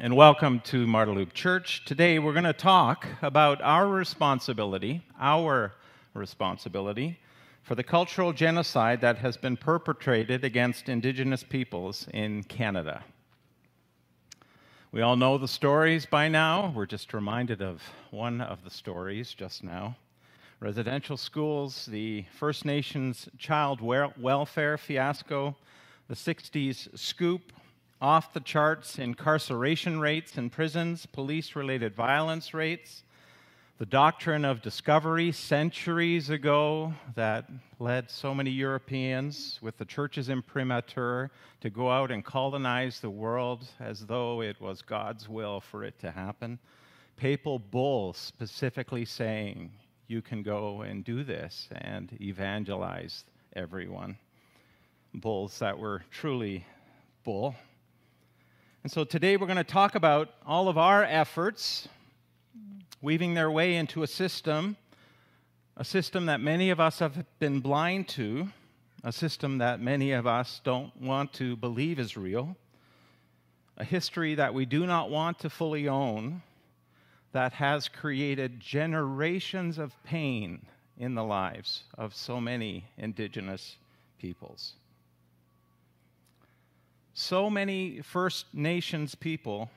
and welcome to Marteloup Church. Today we're going to talk about our responsibility, our responsibility for the cultural genocide that has been perpetrated against Indigenous peoples in Canada. We all know the stories by now. We're just reminded of one of the stories just now. Residential schools, the First Nations child welfare fiasco, the 60s scoop, off the charts incarceration rates in prisons, police related violence rates, the doctrine of discovery centuries ago that led so many Europeans with the church's imprimatur to go out and colonize the world as though it was God's will for it to happen. Papal bulls specifically saying, you can go and do this and evangelize everyone. Bulls that were truly bull. And so today we're going to talk about all of our efforts weaving their way into a system, a system that many of us have been blind to, a system that many of us don't want to believe is real, a history that we do not want to fully own, that has created generations of pain in the lives of so many Indigenous peoples. So many First Nations people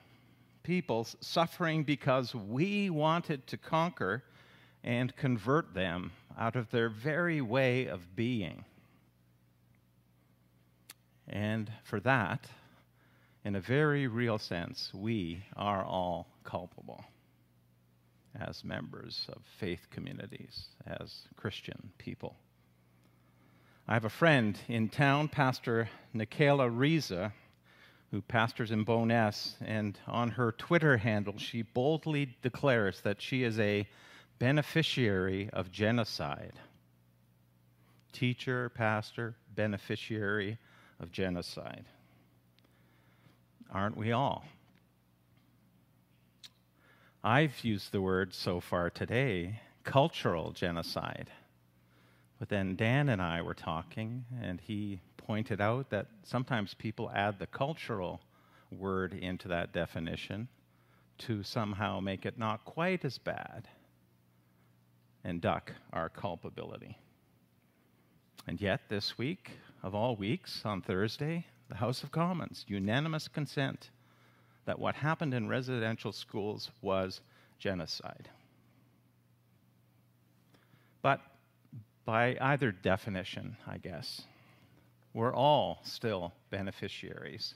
peoples suffering because we wanted to conquer and convert them out of their very way of being. And for that, in a very real sense, we are all culpable as members of faith communities, as Christian people. I have a friend in town, Pastor Nikela Riza, who pastors in Bowness, and on her Twitter handle, she boldly declares that she is a beneficiary of genocide. Teacher, pastor, beneficiary of genocide. Aren't we all? I've used the word so far today, cultural genocide. But then Dan and I were talking, and he pointed out that sometimes people add the cultural word into that definition to somehow make it not quite as bad and duck our culpability. And yet, this week, of all weeks, on Thursday, the House of Commons, unanimous consent that what happened in residential schools was genocide. But by either definition, I guess, we're all still beneficiaries.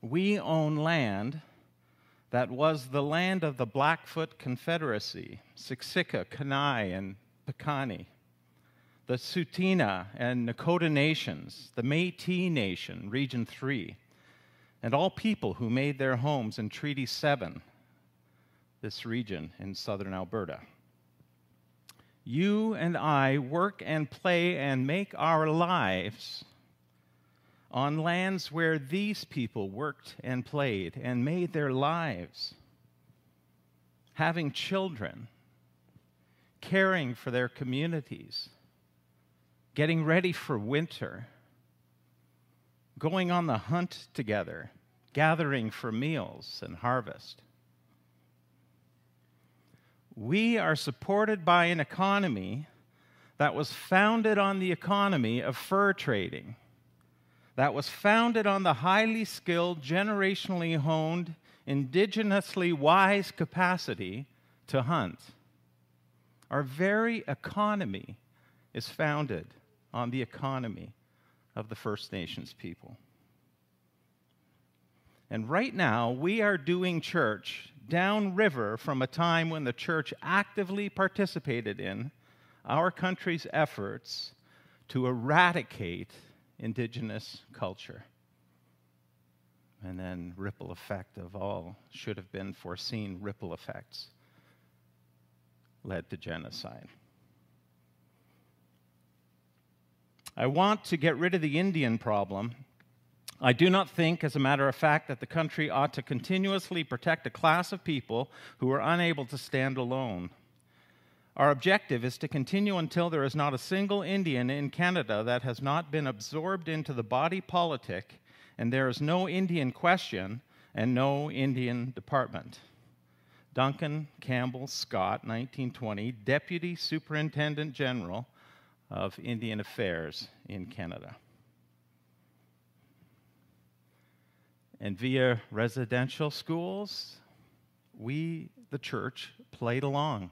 We own land that was the land of the Blackfoot Confederacy, Siksika, Kainai, and Piikani, the Tsuut'ina and Nakota nations, the Metis Nation, Region 3, and all people who made their homes in Treaty 7, this region in southern Alberta. You and I work and play and make our lives on lands where these people worked and played and made their lives, having children, caring for their communities, getting ready for winter, going on the hunt together, gathering for meals and harvest. We are supported by an economy that was founded on the economy of fur trading, that was founded on the highly skilled, generationally honed, indigenously wise capacity to hunt. Our very economy is founded on the economy of the First Nations people. And right now, we are doing church downriver from a time when the church actively participated in our country's efforts to eradicate indigenous culture. And then, ripple effect of all should have been foreseen ripple effects led to genocide. I want to get rid of the Indian problem I do not think, as a matter of fact, that the country ought to continuously protect a class of people who are unable to stand alone. Our objective is to continue until there is not a single Indian in Canada that has not been absorbed into the body politic and there is no Indian question and no Indian department. Duncan Campbell Scott, 1920, Deputy Superintendent General of Indian Affairs in Canada. And via residential schools, we, the church, played along.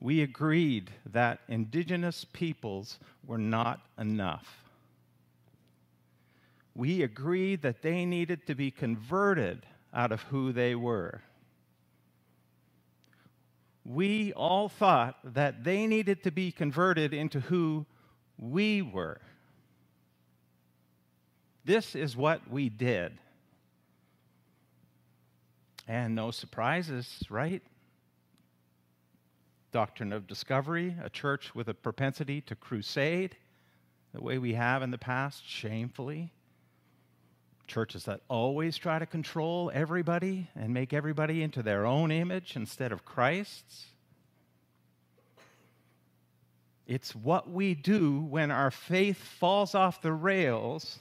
We agreed that indigenous peoples were not enough. We agreed that they needed to be converted out of who they were. We all thought that they needed to be converted into who we were. This is what we did. And no surprises, right? Doctrine of discovery, a church with a propensity to crusade, the way we have in the past, shamefully churches that always try to control everybody and make everybody into their own image instead of Christ's. It's what we do when our faith falls off the rails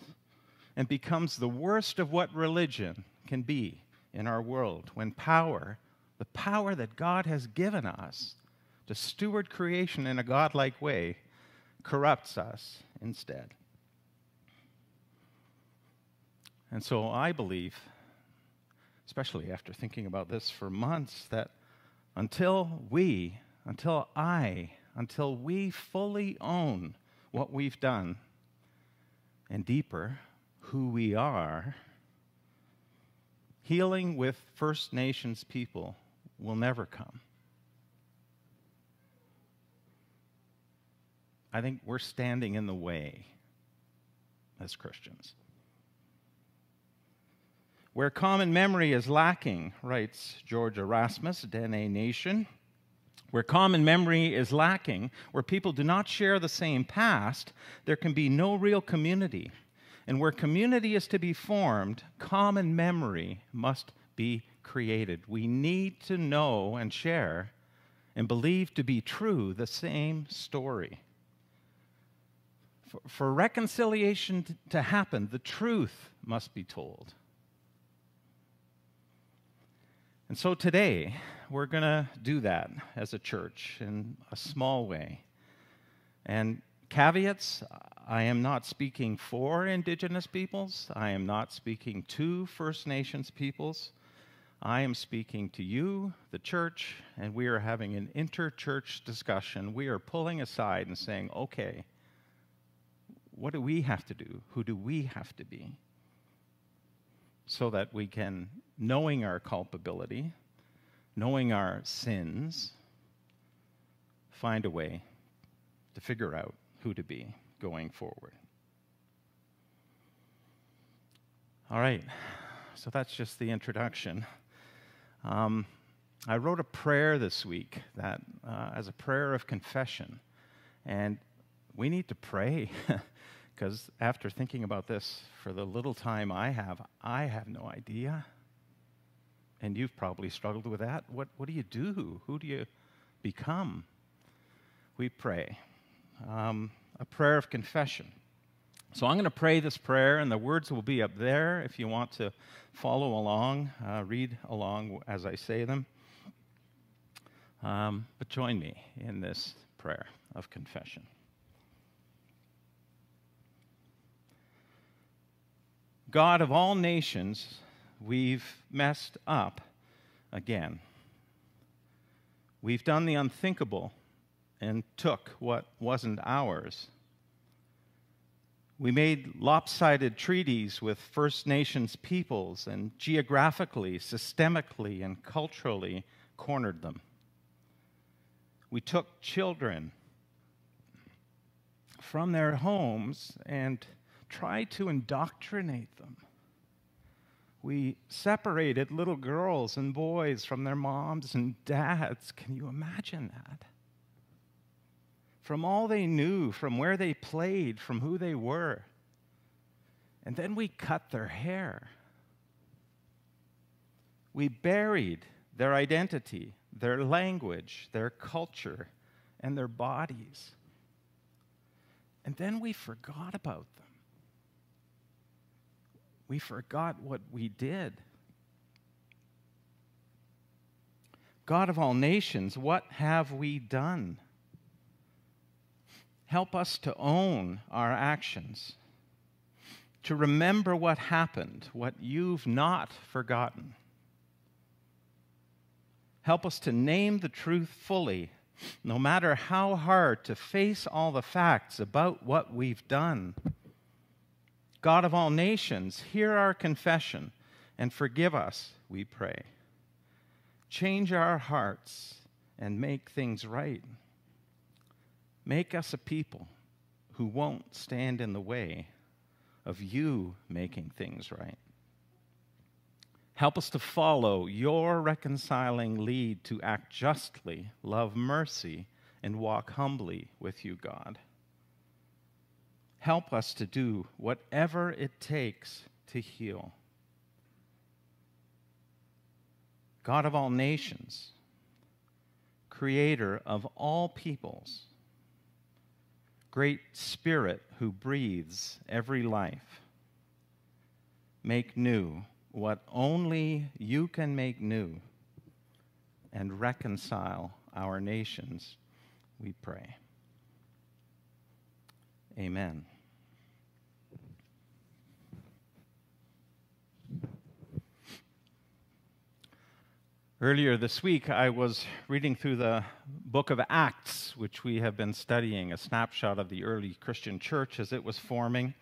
and becomes the worst of what religion can be in our world. When power, the power that God has given us to steward creation in a godlike way, corrupts us instead. And so I believe, especially after thinking about this for months, that until we, until I, until we fully own what we've done and deeper who we are, healing with First Nations people will never come. I think we're standing in the way as Christians. Where common memory is lacking, writes George Erasmus, Dene Nation, where common memory is lacking, where people do not share the same past, there can be no real community. And where community is to be formed, common memory must be created. We need to know and share and believe to be true the same story. For, for reconciliation to happen, the truth must be told. And so today, we're going to do that as a church in a small way. And caveats I am not speaking for Indigenous peoples, I am not speaking to First Nations peoples. I am speaking to you, the church, and we are having an inter-church discussion. We are pulling aside and saying, okay, what do we have to do? Who do we have to be? So that we can knowing our culpability, knowing our sins, find a way to figure out who to be going forward. All right, so that's just the introduction. Um, I wrote a prayer this week that, uh, as a prayer of confession, and we need to pray because after thinking about this for the little time I have, I have no idea. And you've probably struggled with that. What, what do you do? Who do you become? We pray um, a prayer of confession. So I'm going to pray this prayer, and the words will be up there if you want to follow along, uh, read along as I say them. Um, but join me in this prayer of confession. God of all nations, we've messed up again. We've done the unthinkable and took what wasn't ours. We made lopsided treaties with First Nations peoples and geographically, systemically, and culturally cornered them. We took children from their homes and tried to indoctrinate them. We separated little girls and boys from their moms and dads. Can you imagine that? From all they knew, from where they played, from who they were. And then we cut their hair. We buried their identity, their language, their culture, and their bodies. And then we forgot about them. we forgot what we did. God of all nations, what have we done? Help us to own our actions, to remember what happened, what you've not forgotten. Help us to name the truth fully, no matter how hard to face all the facts about what we've done. God of all nations, hear our confession and forgive us, we pray. Change our hearts and make things right. Make us a people who won't stand in the way of you making things right. Help us to follow your reconciling lead to act justly, love mercy, and walk humbly with you, God. Help us to do whatever it takes to heal. God of all nations, creator of all peoples, great spirit who breathes every life, make new what only you can make new and reconcile our nations, we pray. Amen. Earlier this week, I was reading through the book of Acts, which we have been studying, a snapshot of the early Christian church as it was forming,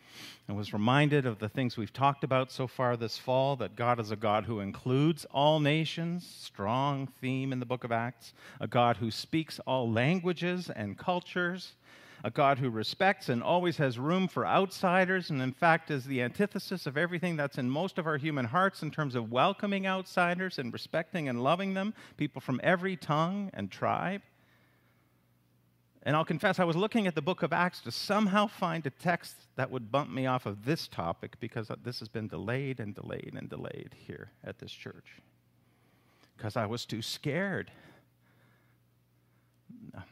and was reminded of the things we've talked about so far this fall that God is a God who includes all nations, strong theme in the book of Acts, a God who speaks all languages and cultures, a God who respects and always has room for outsiders, and in fact is the antithesis of everything that's in most of our human hearts in terms of welcoming outsiders and respecting and loving them, people from every tongue and tribe. And I'll confess, I was looking at the book of Acts to somehow find a text that would bump me off of this topic because this has been delayed and delayed and delayed here at this church. Because I was too scared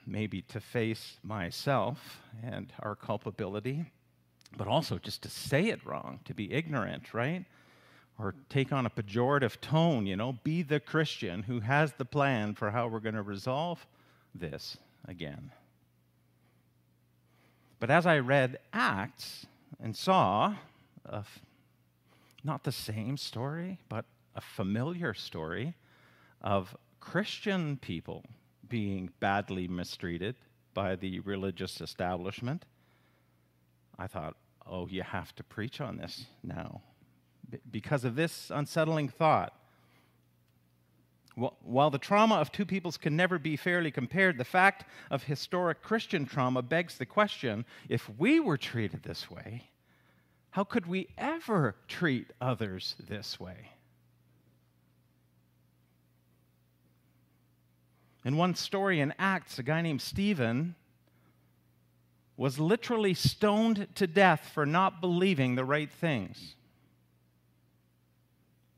maybe to face myself and our culpability, but also just to say it wrong, to be ignorant, right? Or take on a pejorative tone, you know, be the Christian who has the plan for how we're going to resolve this again. But as I read Acts and saw not the same story, but a familiar story of Christian people being badly mistreated by the religious establishment, I thought, oh, you have to preach on this now. B- because of this unsettling thought, while the trauma of two peoples can never be fairly compared, the fact of historic Christian trauma begs the question if we were treated this way, how could we ever treat others this way? In one story in Acts, a guy named Stephen was literally stoned to death for not believing the right things,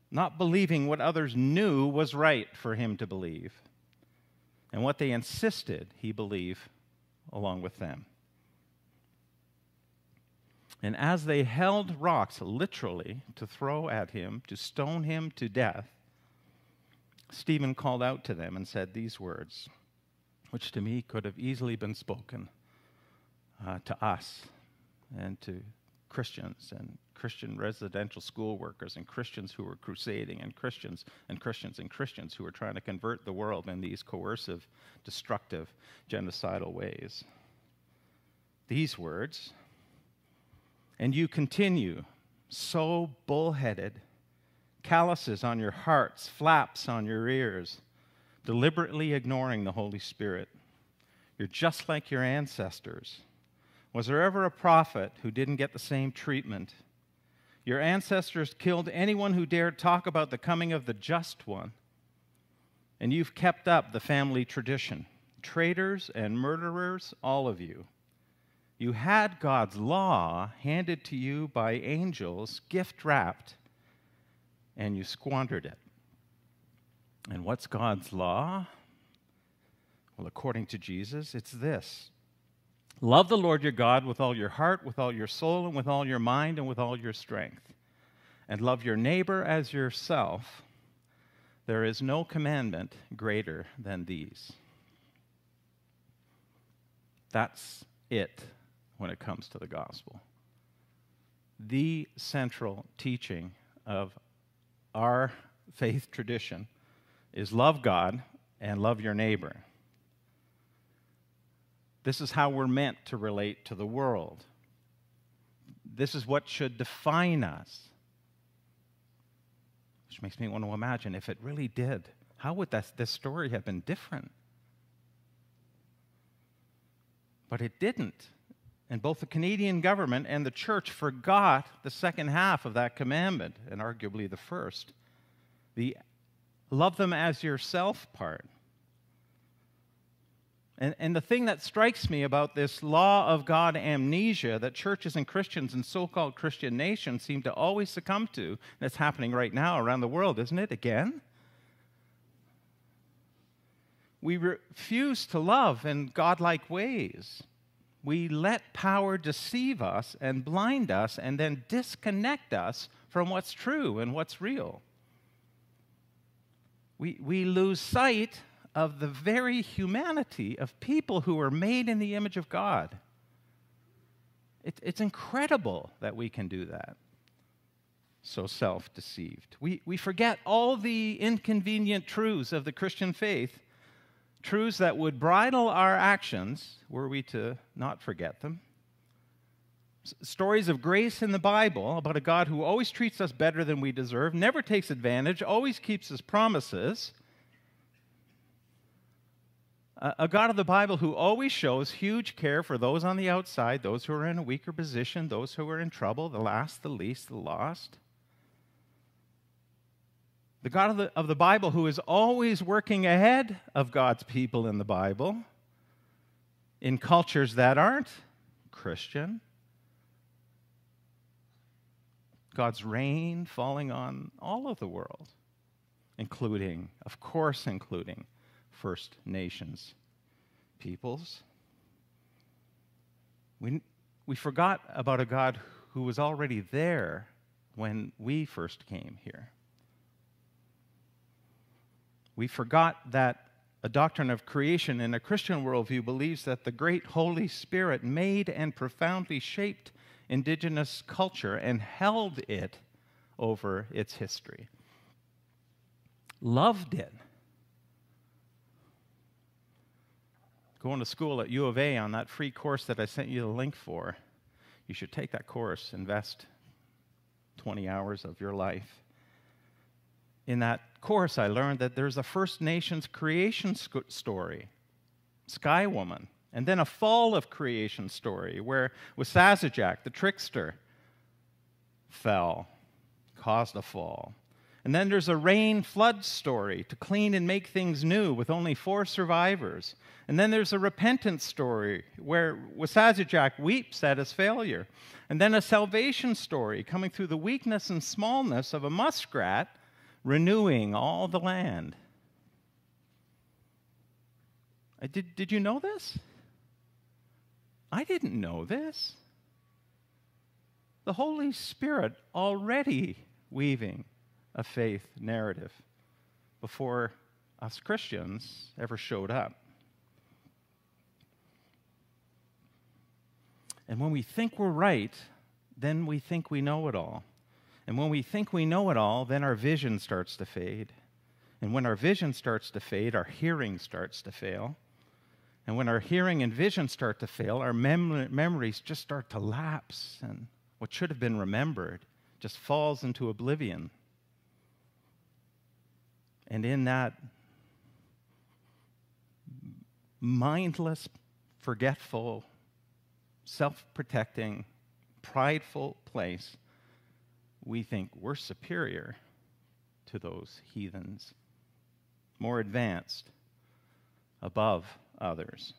not believing what others knew was right for him to believe, and what they insisted he believe along with them. And as they held rocks literally to throw at him, to stone him to death, Stephen called out to them and said these words, which to me could have easily been spoken uh, to us and to Christians and Christian residential school workers and Christians who were crusading and Christians and Christians and Christians who were trying to convert the world in these coercive, destructive, genocidal ways. These words, and you continue so bullheaded calluses on your hearts, flaps on your ears, deliberately ignoring the Holy Spirit. You're just like your ancestors. Was there ever a prophet who didn't get the same treatment? Your ancestors killed anyone who dared talk about the coming of the just one. And you've kept up the family tradition. Traitors and murderers, all of you. You had God's law handed to you by angels, gift wrapped and you squandered it. And what's God's law? Well, according to Jesus, it's this Love the Lord your God with all your heart, with all your soul, and with all your mind, and with all your strength. and love your neighbor as yourself, there is no commandment greater than these. That's it when it comes to the gospel. The central teaching of our faith tradition is love God and love your neighbor. This is how we're meant to relate to the world. This is what should define us. Which makes me want to imagine if it really did, how would that, this story have been different? But it didn't. And both the Canadian government and the church forgot the second half of that commandment, and arguably the first the love them as yourself part. And, and the thing that strikes me about this law of God amnesia that churches and Christians and so called Christian nations seem to always succumb to, that's happening right now around the world, isn't it? Again? We refuse to love in godlike ways. We let power deceive us and blind us and then disconnect us from what's true and what's real. We, we lose sight of the very humanity of people who are made in the image of God. It, it's incredible that we can do that. So self deceived. We, we forget all the inconvenient truths of the Christian faith, truths that would bridle our actions were we to not forget them. S- stories of grace in the Bible about a God who always treats us better than we deserve, never takes advantage, always keeps his promises a God of the Bible who always shows huge care for those on the outside, those who are in a weaker position, those who are in trouble, the last, the least, the lost. The God of the, of the Bible who is always working ahead of God's people in the Bible in cultures that aren't Christian. God's rain falling on all of the world, including, of course, including First Nations peoples. We, we forgot about a God who was already there when we first came here. We forgot that a doctrine of creation in a Christian worldview believes that the great Holy Spirit made and profoundly shaped indigenous culture and held it over its history, loved it going to school at U of A on that free course that I sent you the link for, you should take that course, invest 20 hours of your life. In that course, I learned that there's a First Nations creation sc- story, Sky Woman, and then a fall of creation story where Wasazajak, the trickster, fell, caused a fall. And then there's a rain flood story to clean and make things new with only four survivors. And then there's a repentance story where Wasazajak weeps at his failure. And then a salvation story coming through the weakness and smallness of a muskrat renewing all the land. Did, did you know this? I didn't know this. The Holy Spirit already weaving a faith narrative before us Christians ever showed up. And when we think we're right, then we think we know it all. And when we think we know it all, then our vision starts to fade. And when our vision starts to fade, our hearing starts to fail. And when our hearing and vision start to fail, our mem- memories just start to lapse. And what should have been remembered just falls into oblivion. And in that mindless, forgetful, self protecting, prideful place, we think we're superior to those heathens, more advanced, above others.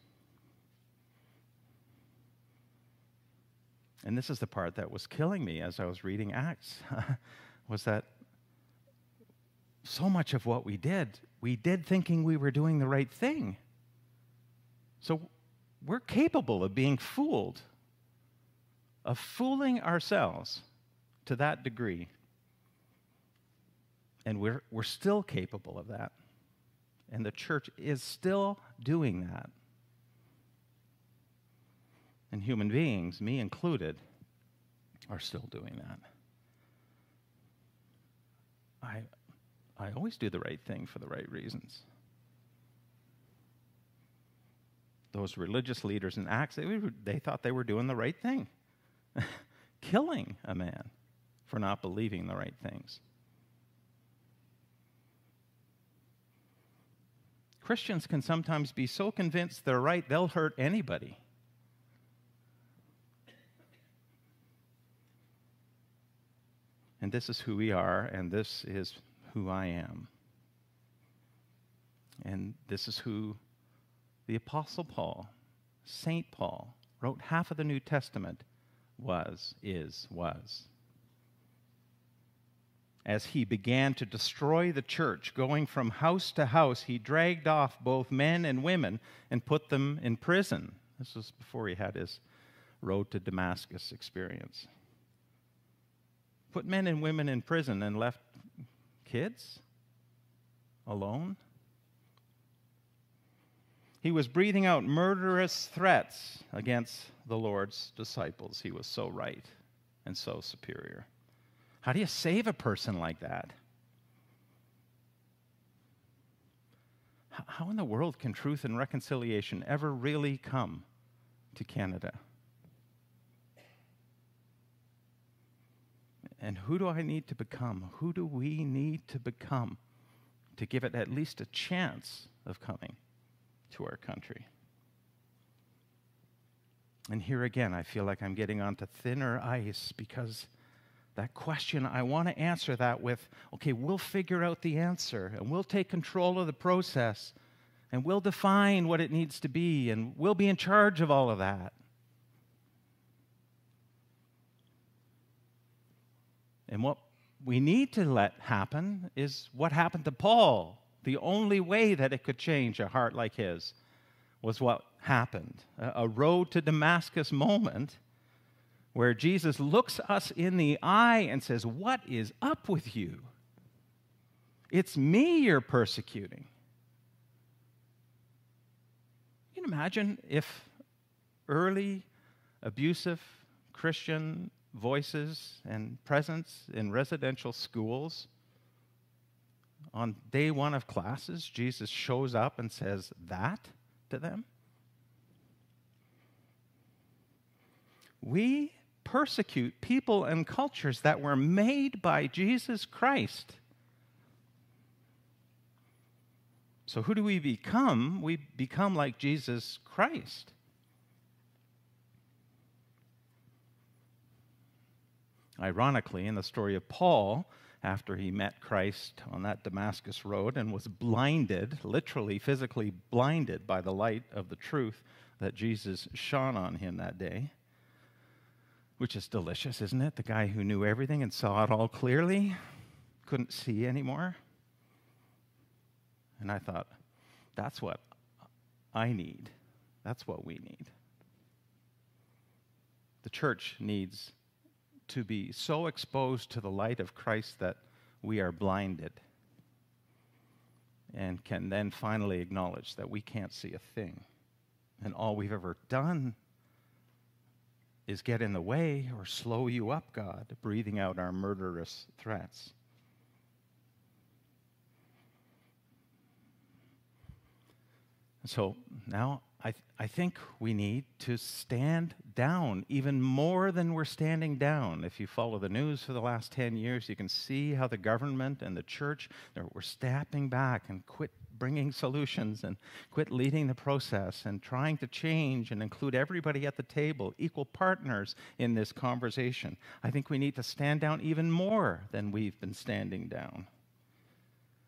And this is the part that was killing me as I was reading Acts was that so much of what we did, we did thinking we were doing the right thing. So we're capable of being fooled, of fooling ourselves to that degree. And we're, we're still capable of that. And the church is still doing that. And human beings, me included, are still doing that. I, I always do the right thing for the right reasons. Those religious leaders in Acts, they, they thought they were doing the right thing, killing a man for not believing the right things. Christians can sometimes be so convinced they're right, they'll hurt anybody. And this is who we are, and this is who I am. And this is who the Apostle Paul, St. Paul, wrote half of the New Testament was, is, was. As he began to destroy the church, going from house to house, he dragged off both men and women and put them in prison. This was before he had his road to Damascus experience put men and women in prison and left kids alone. He was breathing out murderous threats against the Lord's disciples. He was so right and so superior. How do you save a person like that? How in the world can truth and reconciliation ever really come to Canada? And who do I need to become? Who do we need to become to give it at least a chance of coming to our country? And here again, I feel like I'm getting onto thinner ice because that question, I want to answer that with okay, we'll figure out the answer and we'll take control of the process and we'll define what it needs to be and we'll be in charge of all of that. And what we need to let happen is what happened to Paul. The only way that it could change a heart like his was what happened a road to Damascus moment where Jesus looks us in the eye and says, What is up with you? It's me you're persecuting. Can you can imagine if early abusive Christian voices and presence in residential schools. On day one of classes, Jesus shows up and says that to them. We persecute people and cultures that were made by Jesus Christ. So, who do we become? We become like Jesus Christ. Ironically, in the story of Paul, after he met Christ on that Damascus road and was blinded, literally, physically blinded by the light of the truth that Jesus shone on him that day, which is delicious, isn't it? The guy who knew everything and saw it all clearly couldn't see anymore. And I thought, that's what I need. That's what we need. The church needs to be so exposed to the light of Christ that we are blinded and can then finally acknowledge that we can't see a thing. And all we've ever done is get in the way or slow you up, God, breathing out our murderous threats. So now I, th- I think we need to stand down even more than we're standing down. If you follow the news for the last 10 years, you can see how the government and the church we're stepping back and quit bringing solutions and quit leading the process and trying to change and include everybody at the table, equal partners in this conversation. I think we need to stand down even more than we've been standing down.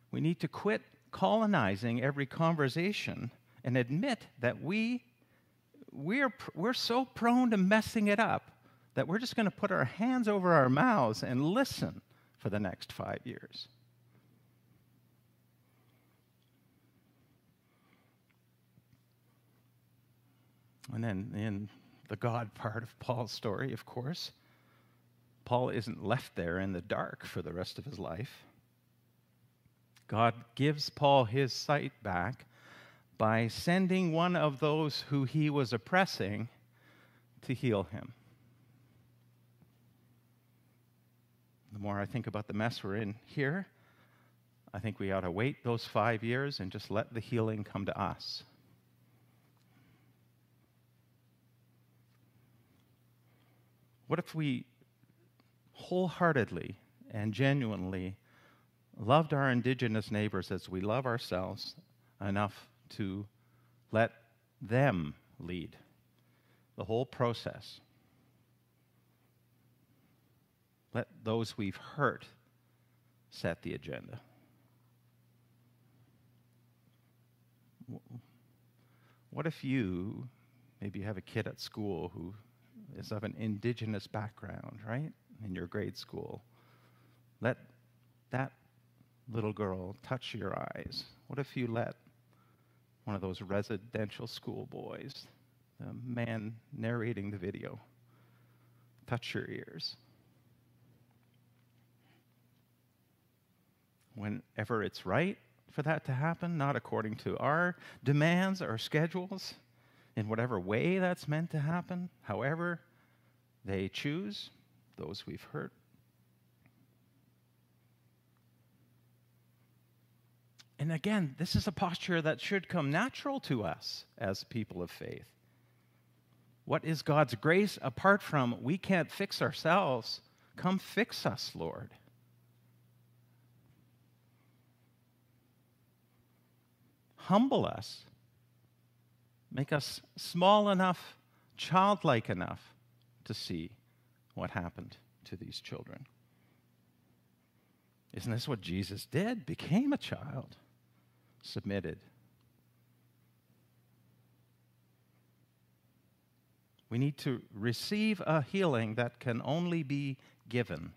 We need to quit colonizing every conversation and admit that we, we're, we're so prone to messing it up that we're just going to put our hands over our mouths and listen for the next five years. And then in the God part of Paul's story, of course, Paul isn't left there in the dark for the rest of his life. God gives Paul his sight back by sending one of those who he was oppressing to heal him. The more I think about the mess we're in here, I think we ought to wait those five years and just let the healing come to us. What if we wholeheartedly and genuinely loved our indigenous neighbors as we love ourselves enough to let them lead the whole process? Let those we've hurt set the agenda. What if you, maybe you have a kid at school who is of an indigenous background, right? In your grade school. Let that little girl touch your eyes. What if you let one of those residential school boys, the man narrating the video, touch your ears? Whenever it's right for that to happen, not according to our demands or schedules, in whatever way that's meant to happen, however they choose, those we've hurt. And again, this is a posture that should come natural to us as people of faith. What is God's grace apart from we can't fix ourselves? Come fix us, Lord. Humble us Make us small enough, childlike enough to see what happened to these children. Isn't this what Jesus did? Became a child, submitted. We need to receive a healing that can only be given.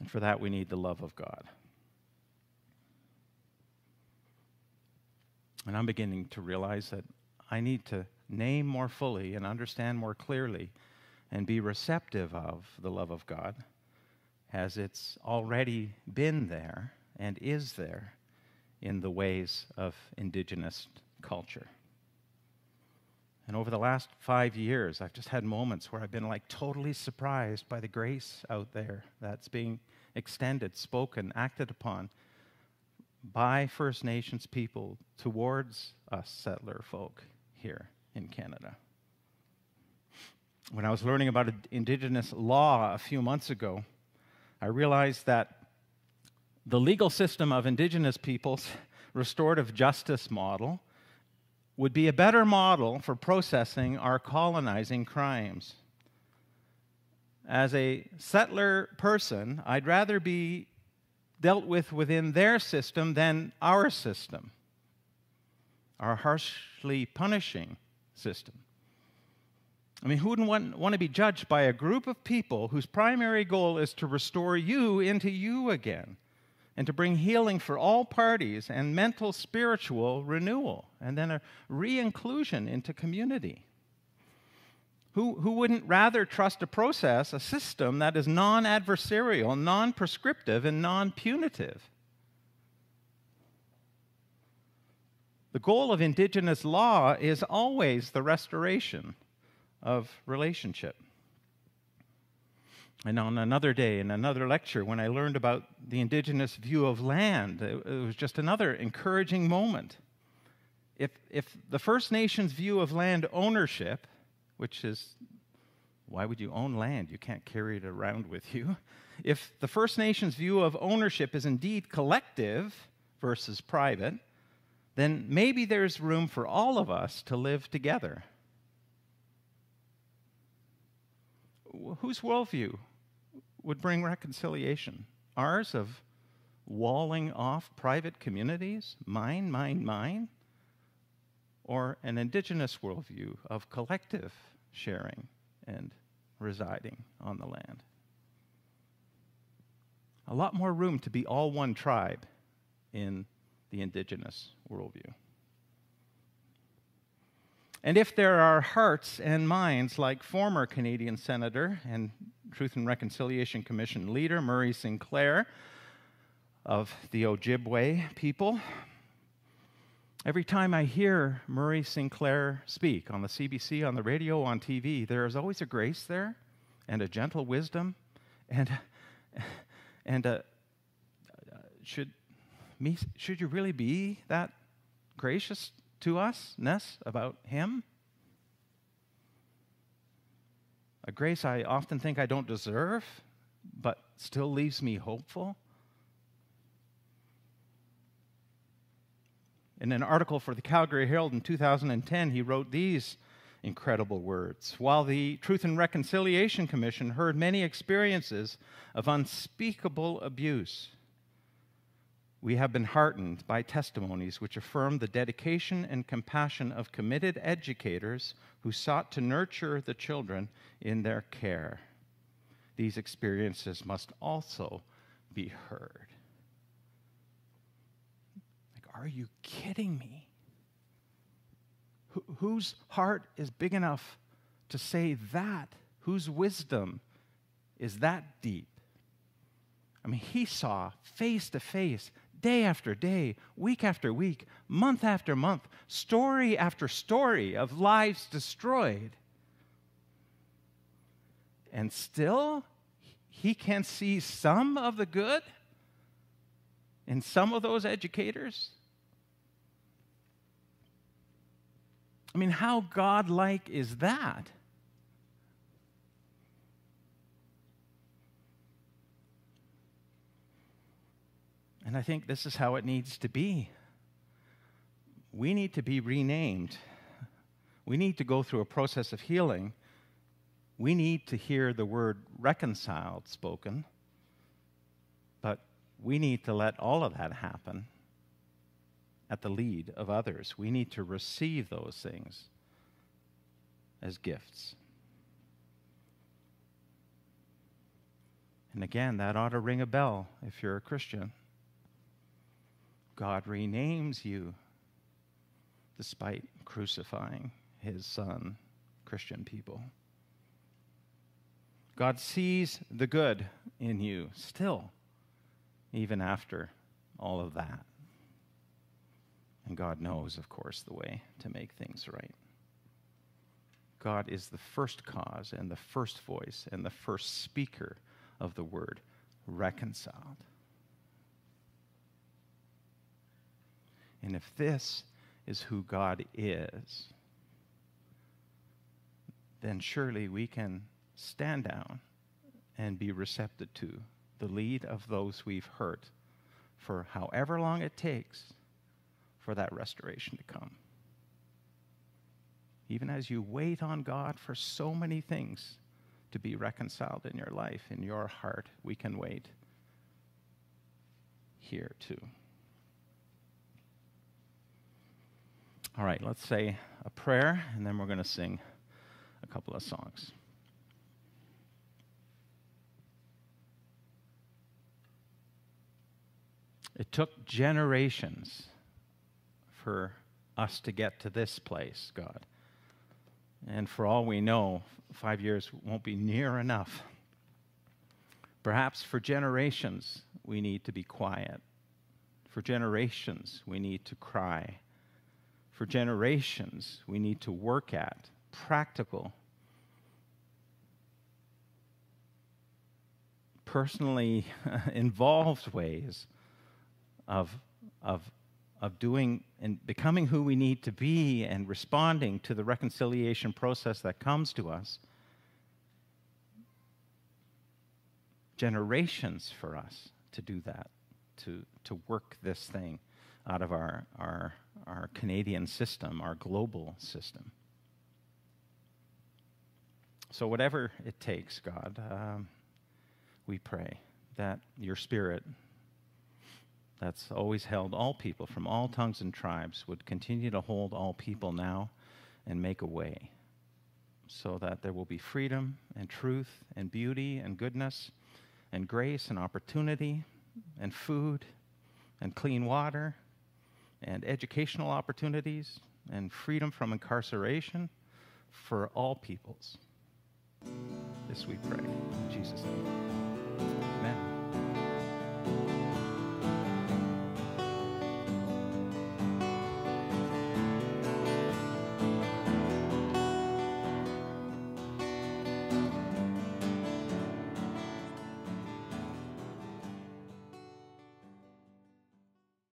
And for that, we need the love of God. And I'm beginning to realize that I need to name more fully and understand more clearly and be receptive of the love of God as it's already been there and is there in the ways of indigenous culture. And over the last five years, I've just had moments where I've been like totally surprised by the grace out there that's being extended, spoken, acted upon by First Nations people towards us settler folk here in Canada. When I was learning about Indigenous law a few months ago, I realized that the legal system of Indigenous peoples' restorative justice model would be a better model for processing our colonizing crimes as a settler person, I'd rather be dealt with within their system than our system, our harshly punishing system. I mean, who wouldn't want, want to be judged by a group of people whose primary goal is to restore you into you again and to bring healing for all parties and mental, spiritual renewal and then a re inclusion into community? Who, who wouldn't rather trust a process, a system that is non adversarial, non prescriptive, and non punitive? The goal of Indigenous law is always the restoration of relationship. And on another day, in another lecture, when I learned about the Indigenous view of land, it, it was just another encouraging moment. If, if the First Nations view of land ownership which is why would you own land? You can't carry it around with you. If the First Nations view of ownership is indeed collective versus private, then maybe there's room for all of us to live together. Whose worldview would bring reconciliation? Ours of walling off private communities? Mine, mine, mine? Or an indigenous worldview of collective sharing and residing on the land. A lot more room to be all one tribe in the indigenous worldview. And if there are hearts and minds like former Canadian Senator and Truth and Reconciliation Commission leader Murray Sinclair of the Ojibwe people, every time I hear Murray Sinclair speak on the CBC, on the radio, on TV, there is always a grace there and a gentle wisdom and, and a, should, me, should you really be that gracious to us, Ness, about Him. A grace I often think I don't deserve, but still leaves me hopeful. In an article for the Calgary Herald in 2010, he wrote these incredible words. While the Truth and Reconciliation Commission heard many experiences of unspeakable abuse, we have been heartened by testimonies which affirm the dedication and compassion of committed educators who sought to nurture the children in their care. These experiences must also be heard. Like, are you kidding me? Wh- whose heart is big enough to say that? Whose wisdom is that deep? I mean, he saw face to face day after day, week after week, month after month, story after story of lives destroyed. And still, he can see some of the good in some of those educators. I mean, how godlike is that? And I think this is how it needs to be. We need to be renamed. We need to go through a process of healing. We need to hear the word reconciled spoken. But we need to let all of that happen at the lead of others. We need to receive those things as gifts. And again, that ought to ring a bell if you're a Christian. God renames you despite crucifying his son, Christian people. God sees the good in you still, even after all of that. And God knows, of course, the way to make things right. God is the first cause and the first voice and the first speaker of the word reconciled. And if this is who God is, then surely we can stand down and be receptive to the lead of those we've hurt for however long it takes for that restoration to come. Even as you wait on God for so many things to be reconciled in your life, in your heart, we can wait here too. All right, let's say a prayer, and then we're going to sing a couple of songs. It took generations for us to get to this place, God. And for all we know, five years won't be near enough. Perhaps for generations, we need to be quiet. For generations, we need to cry for generations we need to work at practical, personally involved ways of, of, of doing and becoming who we need to be and responding to the reconciliation process that comes to us. Generations for us to do that, to, to work this thing out of our, our our Canadian system, our global system. So, whatever it takes, God, um, we pray that your Spirit, that's always held all people from all tongues and tribes, would continue to hold all people now and make a way so that there will be freedom and truth and beauty and goodness and grace and opportunity and food and clean water and educational opportunities and freedom from incarceration for all peoples. This we pray. In Jesus' name.